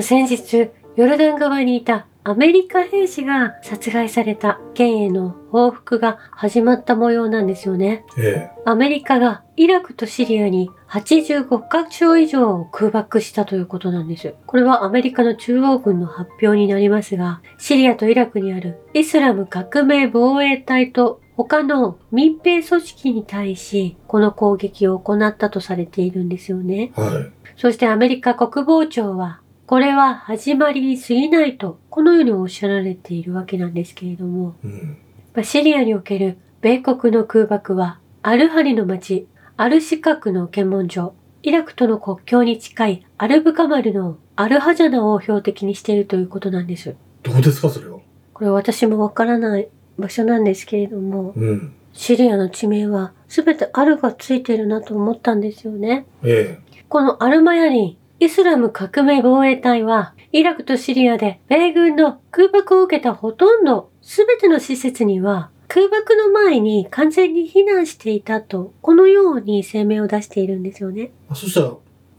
先日、ヨルダン側にいたアメリカ兵士が殺害された県への報復が始まった模様なんですよね。えアメリカがイラクとシリアに85カ所以上を空爆したということなんです。これはアメリカの中央軍の発表になりますが、シリアとイラクにあるイスラム革命防衛隊と他の民兵組織に対し、この攻撃を行ったとされているんですよね。えはい。そしてアメリカ国防庁は、これは始まりに過ぎないと、このようにおっしゃられているわけなんですけれども、うん。まあシリアにおける米国の空爆は、アルハリの町、アルシカクの検問所、イラクとの国境に近いアルブカマルのアルハジャナを標的にしているということなんです。どうですか、それは？これ私もわからない場所なんですけれども、うん。シリアの地名は全てアルがついてるなと思ったんですよね。えこのアルマヤリン、イスラム革命防衛隊は、イラクとシリアで米軍の空爆を受けたほとんど全ての施設には、空爆の前に完全に避難していたと、このように声明を出しているんですよね。えあそしたら、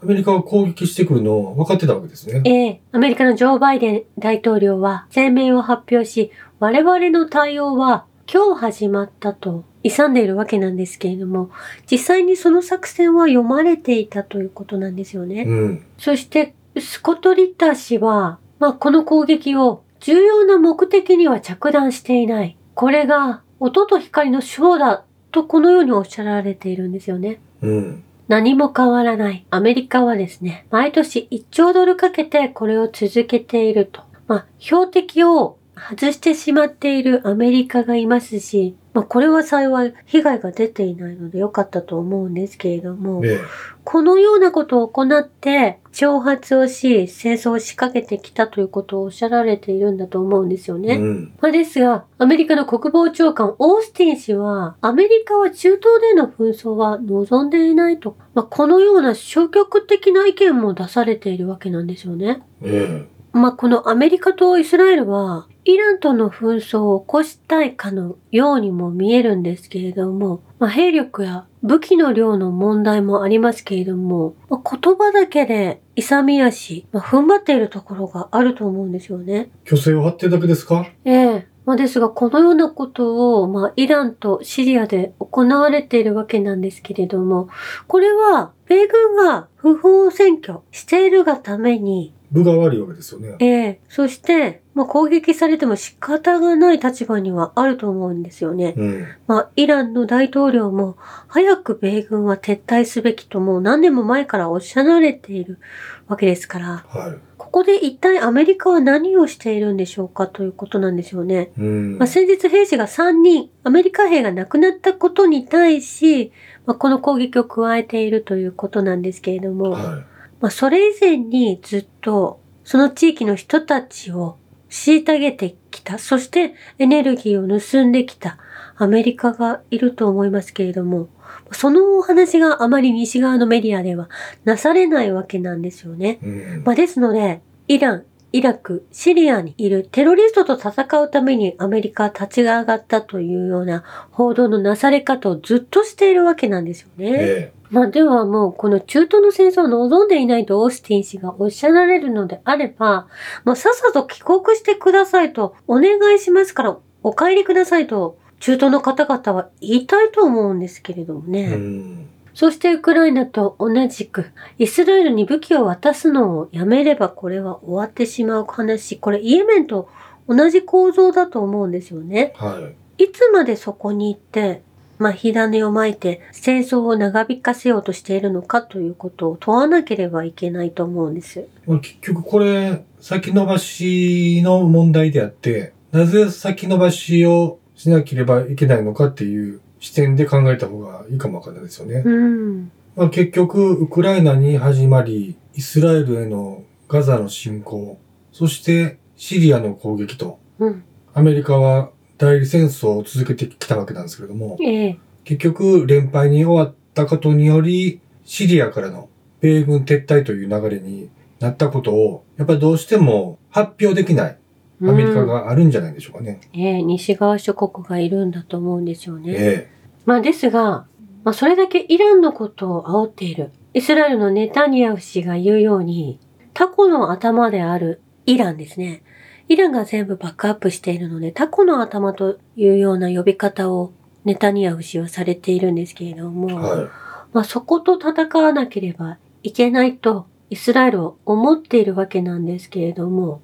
アメリカが攻撃してくるのを分かってたわけですね。ええアメリカのジョー・バイデン大統領は声明を発表し、我々の対応は今日始まったと勇んでいるわけなんですけれども、実際にその作戦は読まれていたということなんですよね。うん。そして、スコット・リッター氏は、まあ、この攻撃を重要な目的には着弾していない。これが音と光のショーだとこのようにおっしゃられているんですよね。うん。何も変わらない。アメリカはですね、毎年1兆ドルかけてこれを続けていると。まあ、標的を外してしまっているアメリカがいますし、まあ、これは幸い被害が出ていないので良かったと思うんですけれども、ええこのようなことを行って、挑発をし、戦争を仕掛けてきたということをおっしゃられているんだと思うんですよね。うん。まあですが、アメリカの国防長官オースティン氏は、アメリカは中東での紛争は望んでいないと、まあ、このような消極的な意見も出されているわけなんですよね。えまあ、このアメリカとイスラエルは、イランとの紛争を起こしたいかのようにも見えるんですけれども、まあ、兵力や武器の量の問題もありますけれども、まあ、言葉だけで勇み足、まあ、踏ん張っているところがあると思うんですよね。え虚勢を張ってるだけですか？ええ。まあ、ですが、このようなことを、まあ、イランとシリアで行われているわけなんですけれども、これは、米軍が不法占拠しているがために、部が悪いわけですよね。ええそして、まあ、攻撃されても仕方がない立場にはあると思うんですよね。うん。まあ、イランの大統領も、早く米軍は撤退すべきともう何年も前からおっしゃられているわけですから、はい。ここで一体アメリカは何をしているんでしょうかということなんですよね。うんまあ、。先日兵士が3人、アメリカ兵が亡くなったことに対し、まあ、この攻撃を加えているということなんですけれども、はまあ、それ以前にずっと、その地域の人たちを虐げてきた、そしてエネルギーを盗んできたアメリカがいると思いますけれども、そのお話があまり西側のメディアではなされないわけなんですよね。い。うん。まあ、ですので、イラン、イラク、シリアにいるテロリストと戦うためにアメリカは立ち上がったというような報道のなされ方をずっとしているわけなんですよね。えまあではもうこの中東の戦争を望んでいないとオースティン氏がおっしゃられるのであれば、もうさっさと帰国してくださいとお願いしますからお帰りくださいと中東の方々は言いたいと思うんですけれどもえね。うん。そしてウクライナと同じく、イスラエルに武器を渡すのをやめればこれは終わってしまう話。これイエメンと同じ構造だと思うんですよね。はい。いつまでそこに行って、まあ、火種をまいて戦争を長引かせようとしているのかということを問わなければいけないと思うんです。まあ結局これ、先延ばしの問題であって、なぜ先延ばしをしなければいけないのかっていう視点で考えた方がいいかもわかんないですよね。うん。まあ、結局、ウクライナに始まり、イスラエルへのガザの侵攻、そしてシリアの攻撃と、うん。アメリカは代理戦争を続けてきたわけなんですけれども、ええ。結局、連敗に終わったことにより、シリアからの米軍撤退という流れになったことを、やっぱりどうしても発表できないアメリカうん。があるんじゃないでしょうかね。ええ、西側諸国がいるんだと思うんですよね。えまあですが、まあそれだけイランのことを煽っている。イスラエルのネタニヤフ氏が言うように、タコの頭であるイランですね。イランが全部バックアップしているので、タコの頭というような呼び方をネタニヤフ氏はされているんですけれども、はまあそこと戦わなければいけないとイスラエルは思っているわけなんですけれども、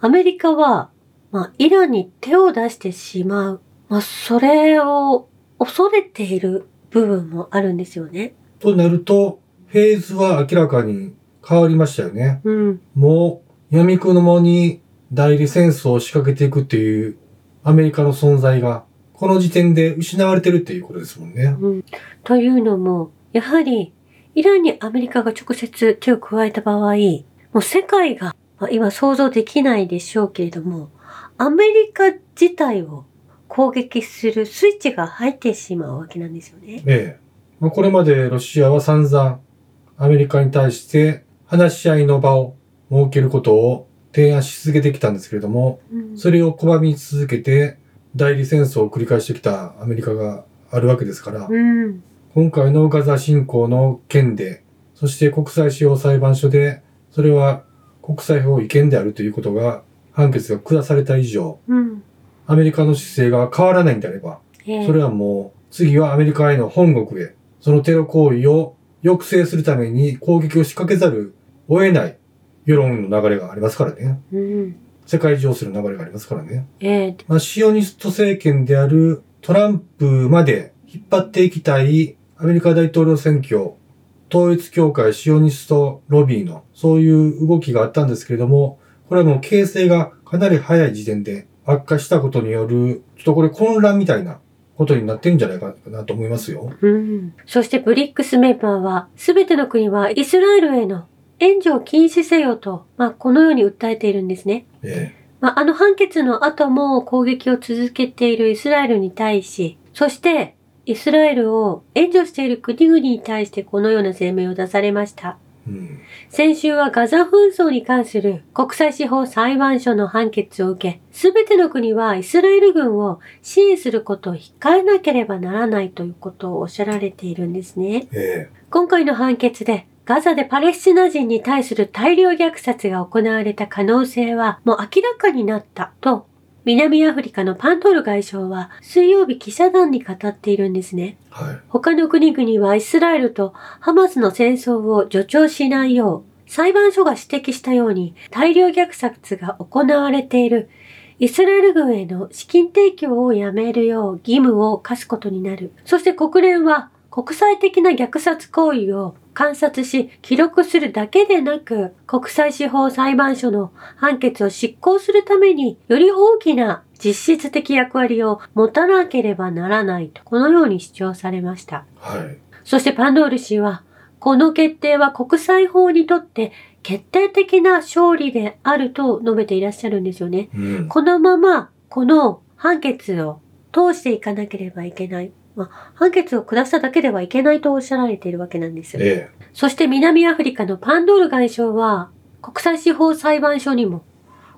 アメリカは、まあイランに手を出してしまう、まあそれを恐れている部分もあるんですよね。い。となると、フェーズは明らかに変わりましたよね。うん。もう、闇雲に代理戦争を仕掛けていくっていうアメリカの存在が、この時点で失われてるっていうことですもんね。うん。というのも、やはり、イランにアメリカが直接手を加えた場合、もう世界が、まあ今想像できないでしょうけれども、アメリカ自体を攻撃するスイッチが入ってしまうわけなんですよね。ええ。まあこれまでロシアは散々アメリカに対して話し合いの場を設けることを提案し続けてきたんですけれども、うんそれを拒み続けて代理戦争を繰り返してきたアメリカがあるわけですから、うん。今回のガザ侵攻の件で、そして国際司法裁判所で、それは国際法違憲であるということが判決が下された以上、うん。アメリカの姿勢が変わらないんであれば、ええそれはもう次はアメリカへの本国へ、そのテロ行為を抑制するために攻撃を仕掛けざるを得ない世論の流れがありますからね。うん。世界情勢の流れがありますからね。ええまあ、シオニスト政権であるトランプまで引っ張っていきたいアメリカ大統領選挙、統一協会シオニストロビーのそういう動きがあったんですけれども、これはもう形勢がかなり早い時点で悪化したことによる、ちょっとこれ混乱みたいなことになってるんじゃないかなと思いますよ。うん。そしてブリックスメンバーは、すべての国はイスラエルへの援助を禁止せよと、まあ、このように訴えているんですね。えまあ、あの判決の後も攻撃を続けているイスラエルに対し、そしてイスラエルを援助している国々に対してこのような声明を出されました。えうん。先週はガザ紛争に関する国際司法裁判所の判決を受け、すべての国はイスラエル軍を支援することを控えなければならないということをおっしゃられているんですね。え今回の判決でガザでパレスチナ人に対する大量虐殺が行われた可能性はもう明らかになったと南アフリカのパントール外相は水曜日記者団に語っているんですね。えはい。他の国々はイスラエルとハマスの戦争を助長しないよう裁判所が指摘したように大量虐殺が行われているイスラエル軍への資金提供をやめるよう義務を課すことになる。そして国連は国際的な虐殺行為を観察し記録するだけでなく国際司法裁判所の判決を執行するためにより大きな実質的役割を持たなければならないとこのように主張されました。はい。そしてパンドール氏はこの決定は国際法にとって決定的な勝利であると述べていらっしゃるんですよね。うん。このままこの判決を通していかなければいけない。まあ、判決を下しただけではいけないとおっしゃられているわけなんです。えそして南アフリカのパンドール外相は国際司法裁判所にも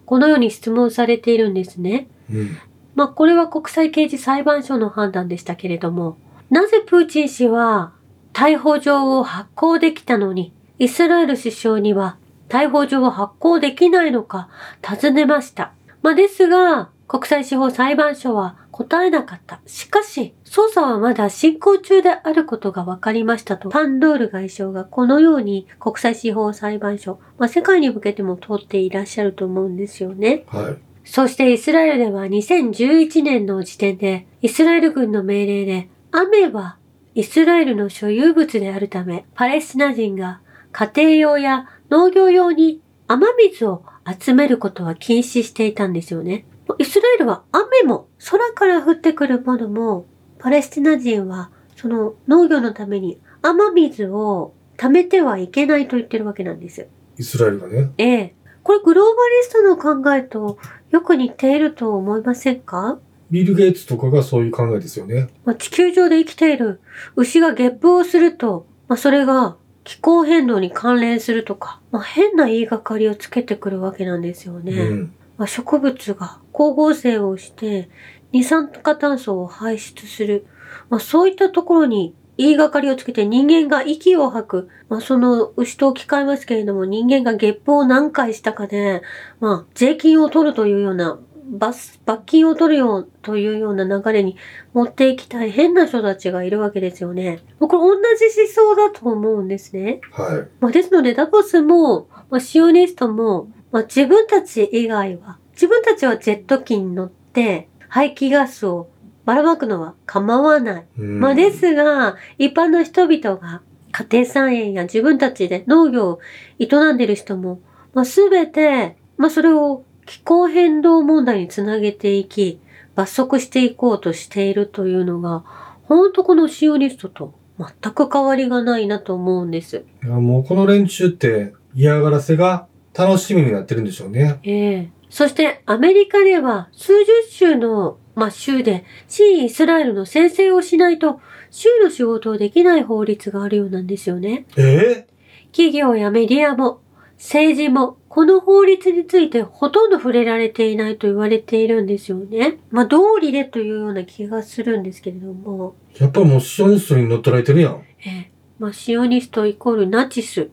このように質問されているんですね。えうん。まあ、これは国際刑事裁判所の判断でしたけれども、なぜプーチン氏は逮捕状を発行できたのに、イスラエル首相には逮捕状を発行できないのか尋ねました。まあ、ですが、国際司法裁判所は答えなかった。しかし、捜査はまだ進行中であることが分かりましたと、パンドール外相がこのように国際司法裁判所、まあ、世界に向けても通っていらっしゃると思うんですよね。はい。そしてイスラエルでは2011年の時点でイスラエル軍の命令で雨はイスラエルの所有物であるためパレスチナ人が家庭用や農業用に雨水を集めることは禁止していたんですよね。イスラエルは雨も空から降ってくるものもパレスチナ人はその農業のために雨水を貯めてはいけないと言ってるわけなんです。イスラエルがね。ええ。これグローバリストの考えとよく似ていると思いませんか、ビル・ゲイツとかがそういう考えですよね。まあ、地球上で生きている牛がゲップをすると、まあ、それが気候変動に関連するとか、まあ、変な言いがかりをつけてくるわけなんですよね。うん。まあ、植物が光合成をして二酸化炭素を排出する。まあ、そういったところに言いがかりをつけて人間が息を吐く。まあ、その牛と置き換えますけれども、人間がゲップを何回したかで、まあ、税金を取るというような、罰、罰金を取るようというような流れに持っていきたい変な人たちがいるわけですよね。これ同じ思想だと思うんですね。はい。まあ、ですので、ダボスも、まあ、シオニストも、まあ、自分たち以外は、自分たちはジェット機に乗って、排気ガスをばらまくのは構わない。うんまあ、ですが、一般の人々が家庭菜園や自分たちで農業を営んでいる人も、まあ、すべて、まあ、それを気候変動問題につなげていき、罰則していこうとしているというのが、本当このシオニストと全く変わりがないなと思うんです。いやもうこの連中って嫌がらせが楽しみになってるんでしょうね。ええそしてアメリカでは数十州の、まあ、州で新イスラエルの先制をしないと州の仕事をできない法律があるようなんですよね。え？企業やメディアも政治もこの法律についてほとんど触れられていないと言われているんですよね。まあ、道理でというような気がするんですけれども、やっぱもうシオニストに乗っ取られてるやん。ええまあ、シオニストイコールナチス。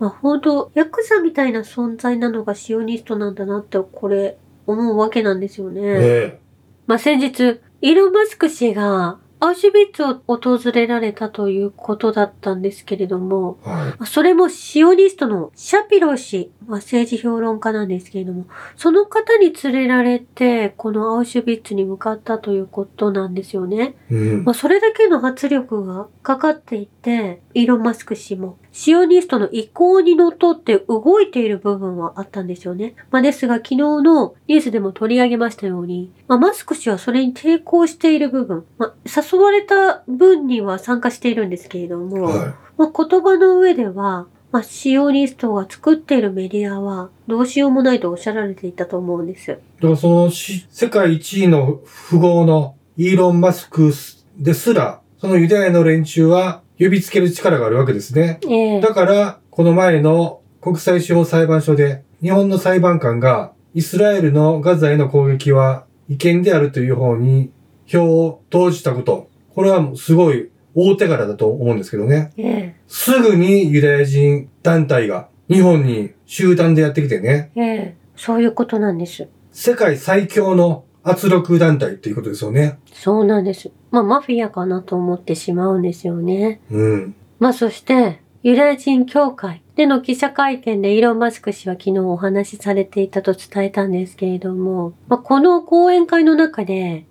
まあ、本当ヤクザみたいな存在なのがシオニストなんだなって、これ、思うわけなんですよね。えまあ、先日、イーロン・マスク氏が、アウシュビッツを訪れられたということだったんですけれども、えはい。まあそれもシオニストのシャピロ氏、まあ、政治評論家なんですけれども、その方に連れられて、このアウシュビッツに向かったということなんですよね。うんま。あ、それだけの圧力がかかっていて、イーロン・マスク氏も、シオニストの意向にのっとって動いている部分はあったんですよね。まあ、ですが、昨日のニュースでも取り上げましたように、まあ、マスク氏はそれに抵抗している部分、まあ、誘われた分には参加しているんですけれども、はまあ、言葉の上では、まあ、シオニストが作っているメディアはどうしようもないとおっしゃられていたと思うんです。い。だからそのし世界一位の富豪のイーロン・マスクですら、そのユダヤの連中は指つける力があるわけですね。ええだから、この前の国際司法裁判所で、日本の裁判官が、イスラエルのガザへの攻撃は違憲であるという方に票を投じたこと。これはもうすごい大手柄だと思うんですけどね。ええすぐにユダヤ人団体が日本に集団でやってきてね、ええそういうことなんです。世界最強の圧力団体っていうことですよね。そうなんです。まあ、マフィアかなと思ってしまうんですよね。うん。まあ、そして、ユダヤ人協会での記者会見でイーロン・マスク氏は昨日お話しされていたと伝えたんですけれども、まあ、この講演会の中で、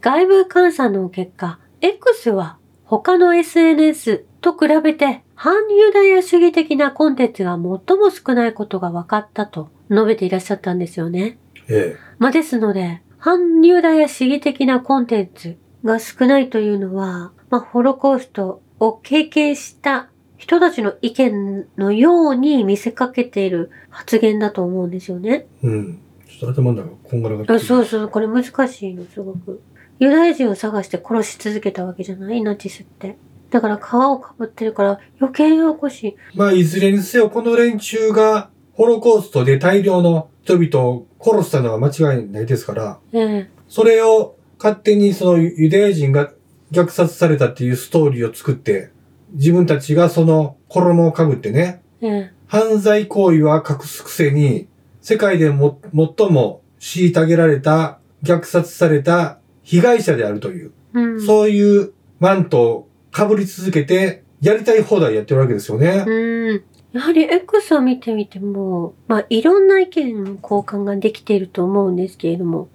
外部監査の結果、X は他の SNS と比べて反ユダヤ主義的なコンテンツが最も少ないことが分かったと述べていらっしゃったんですよね。えまあ、ですので、反ユダヤ主義的なコンテンツが少ないというのは、まあ、ホロコーストを経験した人たちの意見のように見せかけている発言だと思うんですよね。え。うん。ちょっと頭の中こんがらがってそうそう、これ難しいの、すごく。ユダヤ人を探して殺し続けたわけじゃない？ナチスって。だから皮をかぶってるから余計ややこしい。まあ、いずれにせよ、この連中が、ホロコーストで大量の人々を殺したのは間違いないですから、ええそれを勝手にそのユダヤ人が虐殺されたっていうストーリーを作って、自分たちがその衣をかぶってね、ええ犯罪行為は隠すくせに、世界でも最も虐げられた、虐殺された被害者であるという、うん。そういうマントを被り続けて、やりたい放題やってるわけですよね。うん。やはり X を見てみても、まあいろんな意見の交換ができていると思うんですけれども、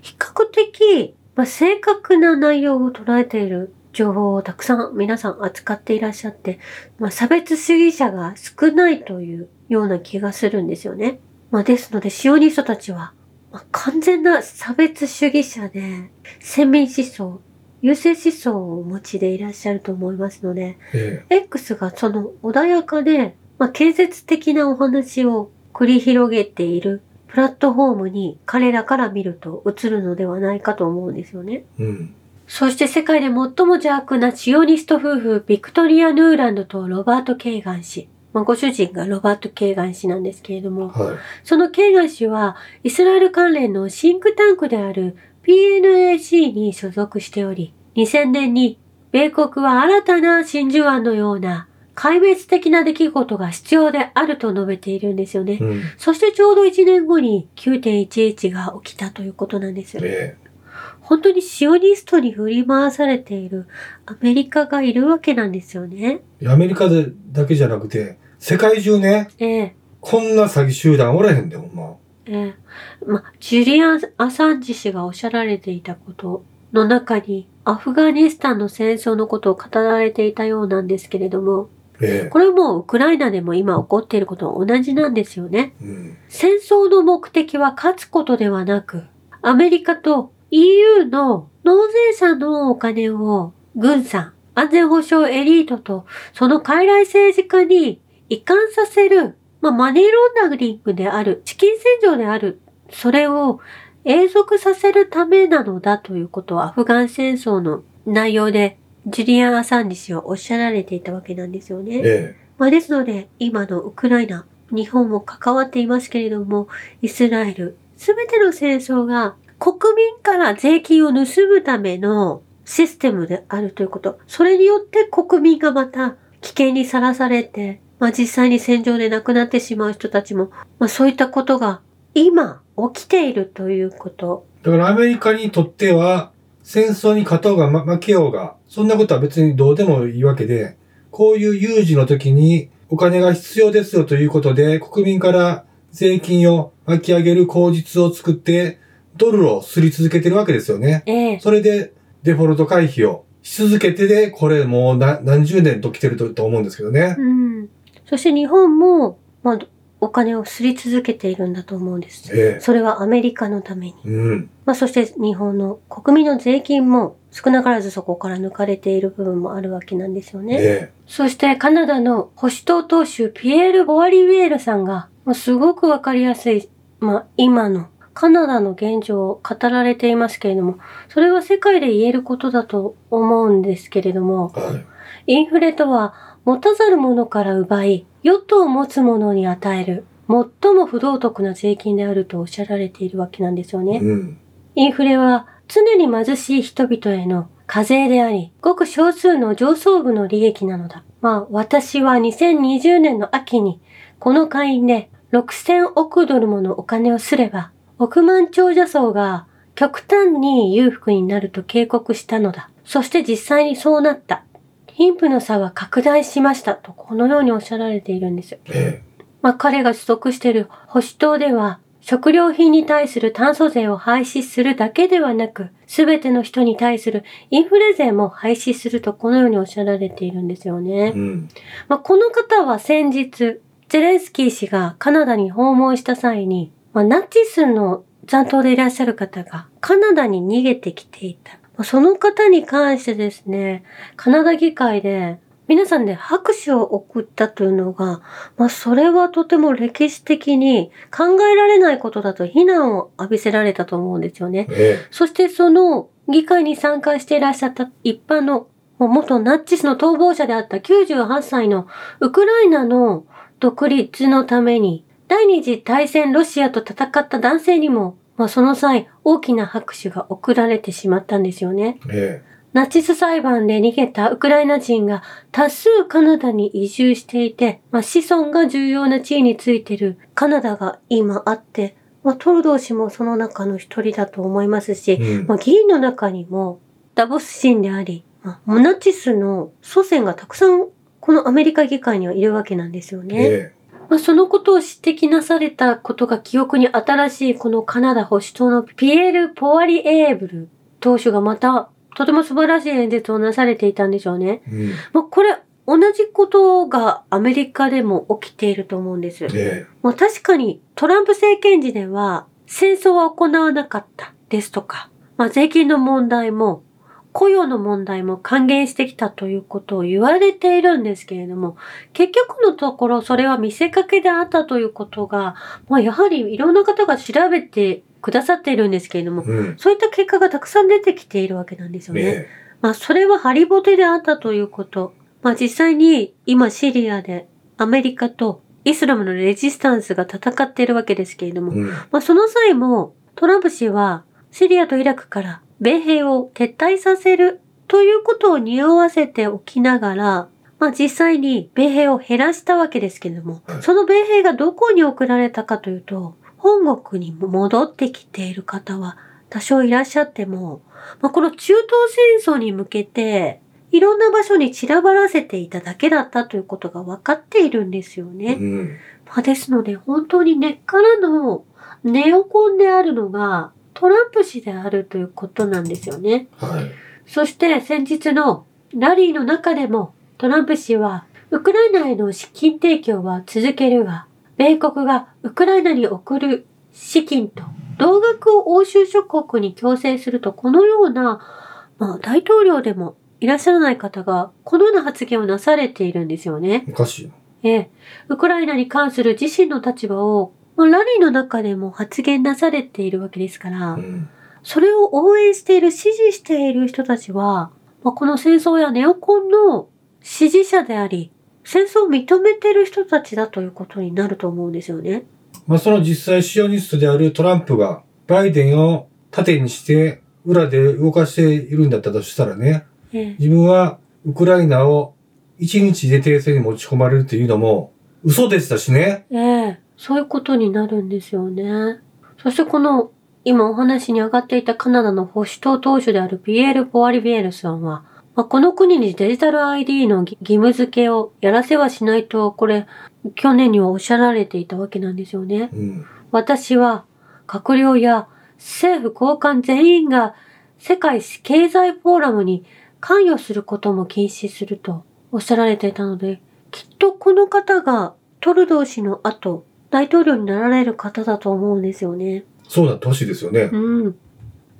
比較的、まあ、正確な内容を捉えている情報をたくさん皆さん扱っていらっしゃって、まあ、差別主義者が少ないというような気がするんですよね。まあ、ですので、シオニストたちは、まあ、完全な差別主義者で、先民思想、優勢思想をお持ちでいらっしゃると思いますので、え X がその穏やかで、まあ、建設的なお話を繰り広げているプラットフォームに彼らから見ると映るのではないかと思うんですよね。えうん。そして世界で最も邪悪なシオニスト夫婦ビクトリア・ヌーランドとロバート・ケーガン氏。まあ、ご主人がロバート・ケーガン氏なんですけれども、はい。そのケーガン氏はイスラエル関連のシンクタンクである PNAC に所属しており、2000年に米国は新たな真珠湾のような壊滅的な出来事が必要であると述べているんですよね。うん。そしてちょうど1年後に9.11が起きたということなんです。え本当にシオニストに振り回されているアメリカがいるわけなんですよね。えアメリカでだけじゃなくて、世界中ね、ええこんな詐欺集団おらへんで、ほんま。ええま、ジュリアン・アサンジ氏がおっしゃられていたことの中に、アフガニスタンの戦争のことを語られていたようなんですけれども、えこれはもうウクライナでも今起こっていることと同じなんですよね。えうん。戦争の目的は勝つことではなく、アメリカと EU の納税者のお金を軍産、安全保障エリートとその傀儡政治家に移管させる、まあ、マネーロンダリングである、資金洗浄である、それを永続させるためなのだということをアフガン戦争の内容でジュリアン・アサンジ氏はおっしゃられていたわけなんですよね。えまあ、ですので、今のウクライナ、日本も関わっていますけれども、イスラエル、すべての戦争が国民から税金を盗むためのシステムであるということ。それによって国民がまた危険にさらされて、まあ、実際に戦場で亡くなってしまう人たちも、まあ、そういったことが今起きているということ。だからアメリカにとっては、戦争に勝とうが、負けようが、そんなことは別にどうでもいいわけで、こういう有事の時にお金が必要ですよということで、国民から税金を巻き上げる口実を作って、ドルをすり続けてるわけですよね。ええそれでデフォルト回避をし続けてで、これもう何何十年と来てるとと思うんですけどね。うん。そして日本も、まあ、お金をすり続けているんだと思うんです。ええ。それはアメリカのために。うん。まあ、そして日本の国民の税金も少なからずそこから抜かれている部分もあるわけなんですよね。えそしてカナダの保守党党首ピエール・ボワリウェールさんが、まあ、すごくわかりやすい、まあ、今のカナダの現状を語られていますけれども、それは世界で言えることだと思うんですけれどもえ。、はい。インフレとは持たざる者から奪い、与党を持つ者に与える、最も不道徳な税金であるとおっしゃられているわけなんですよね。うん。インフレは常に貧しい人々への課税であり、ごく少数の上層部の利益なのだ。まあ、私は2020年の秋に、この会員で6000億ドルものお金をすれば、億万長者層が極端に裕福になると警告したのだ。そして実際にそうなった。貧富の差は拡大しましたと、このようにおっしゃられているんですよ。えまあ、彼が所属している保守党では、食料品に対する炭素税を廃止するだけではなく、すべての人に対するインフレ税も廃止するとこのようにおっしゃられているんですよえ。ねう。ん。まあ、この方は先日、ゼレンスキー氏がカナダに訪問した際に、まあ、ナチスの残党でいらっしゃる方がカナダに逃げてきていた。まあその方に関してですね、カナダ議会で皆さんで拍手を送ったというのが、まあそれはとても歴史的に考えられないことだと非難を浴びせられたと思うんですよね。えそしてその議会に参加していらっしゃった一般の元ナチスの逃亡者であった98歳のウクライナの独立のために第二次大戦ロシアと戦った男性にも、まあ、その際大きな拍手が送られてしまったんですよね。え。えナチス裁判で逃げたウクライナ人が多数カナダに移住していて、まあ、子孫が重要な地位についているカナダが今あって、まあ、トルドー氏もその中の一人だと思いますし、え。うんまあ、議員の中にもダボス人であり、まあ、ナチスの祖先がたくさんこのアメリカ議会にはいるわけなんですよね。えまあ、そのことを指摘なされたことが記憶に新しいこのカナダ保守党のピエール・ポワリエーブル党首がまたとても素晴らしい演説をなされていたんでしょうね。え。うん。まあ、これ同じことがアメリカでも起きていると思うんです。えまあ、確かにトランプ政権時では戦争は行わなかったですとか、まあ、税金の問題も雇用の問題も還元してきたということを言われているんですけれども、結局のところそれは見せかけであったということが、まあ、やはりいろんな方が調べてくださっているんですけれどもえ。、うん。そういった結果がたくさん出てきているわけなんですよね。えまあ、それはハリボテであったということ。まあ、実際に今シリアでアメリカとイスラムのレジスタンスが戦っているわけですけれども、え。うん。まあ、その際もトランプ氏はシリアとイラクから米兵を撤退させるということを匂わせておきながら、まあ実際に米兵を減らしたわけですけれども、はいその米兵がどこに送られたかというと、本国に戻ってきている方は多少いらっしゃっても、まあこの中東戦争に向けて、いろんな場所に散らばらせていただけだったということが分かっているんですよね。うん。まあ、ですので、本当に根っからのネオコンであるのがトランプ氏であるということなんですよね。はい。そして先日のラリーの中でもトランプ氏はウクライナへの資金提供は続けるが、米国がウクライナに送る資金と同額を欧州諸国に強制するとこのような、まあ、大統領でもいらっしゃらない方がこのような発言をなされているんですよね。おかしいな。ええ、ウクライナに関する自身の立場を、まあ、ラリーの中でも発言なされているわけですから、うん。それを応援している、支持している人たちは、まあ、この戦争やネオコンの支持者であり、戦争を認めている人たちだということになると思うんですよね。まあ、その実際シオニストであるトランプが、バイデンを盾にして、裏で動かしているんだったとしたらね、ええ、自分はウクライナを一日で停戦に持ち込まれるというのも、嘘でしたしね。ええ、そういうことになるんですよね。そしてこの、今お話に上がっていたカナダの保守党党首であるピエール・ポワリビエルさんは、まあ、この国にデジタル ID の義義務付けをやらせはしないと、これ、去年にはおっしゃられていたわけなんですよね。うん。私は、閣僚や政府高官全員が世界経済フォーラムに関与することも禁止するとおっしゃられていたので、きっとこの方がトルドー氏の後、大統領になられる方だと思うんですよね。そうだってほしいですよね。うん。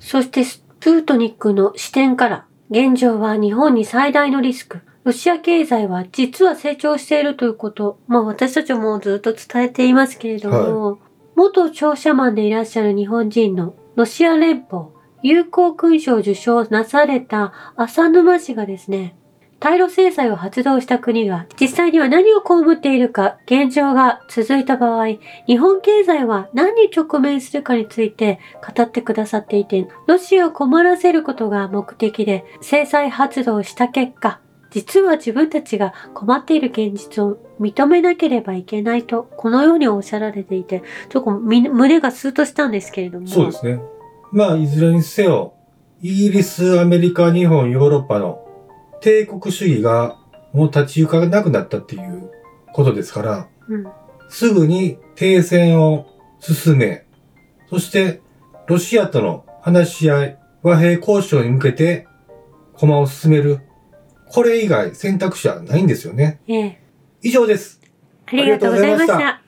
そしてスプートニックの視点から、現状は日本に最大のリスク。ロシア経済は実は成長しているということ。まあ私たちもずっと伝えていますけれども、元長者マンでいらっしゃる日本人のロシア連邦友好勲章を受賞なされた浅沼氏がですね、対ロ制裁を発動した国が実際には何を被っているか現状が続いた場合、日本経済は何に直面するかについて語ってくださっていて、ロシアを困らせることが目的で制裁発動した結果、実は自分たちが困っている現実を認めなければいけないと、このようにおっしゃられていて、ちょっと胸がスーッとしたんですけれども。そうですね。まあ、いずれにせよ、イギリス、アメリカ、日本、ヨーロッパの帝国主義がもう立ち行かなくなったっていうことですから、うん。すぐに停戦を進め、そしてロシアとの話し合い、和平交渉に向けて駒を進める。これ以外選択肢はないんですよね。ええ。以上です。ありがとうございました。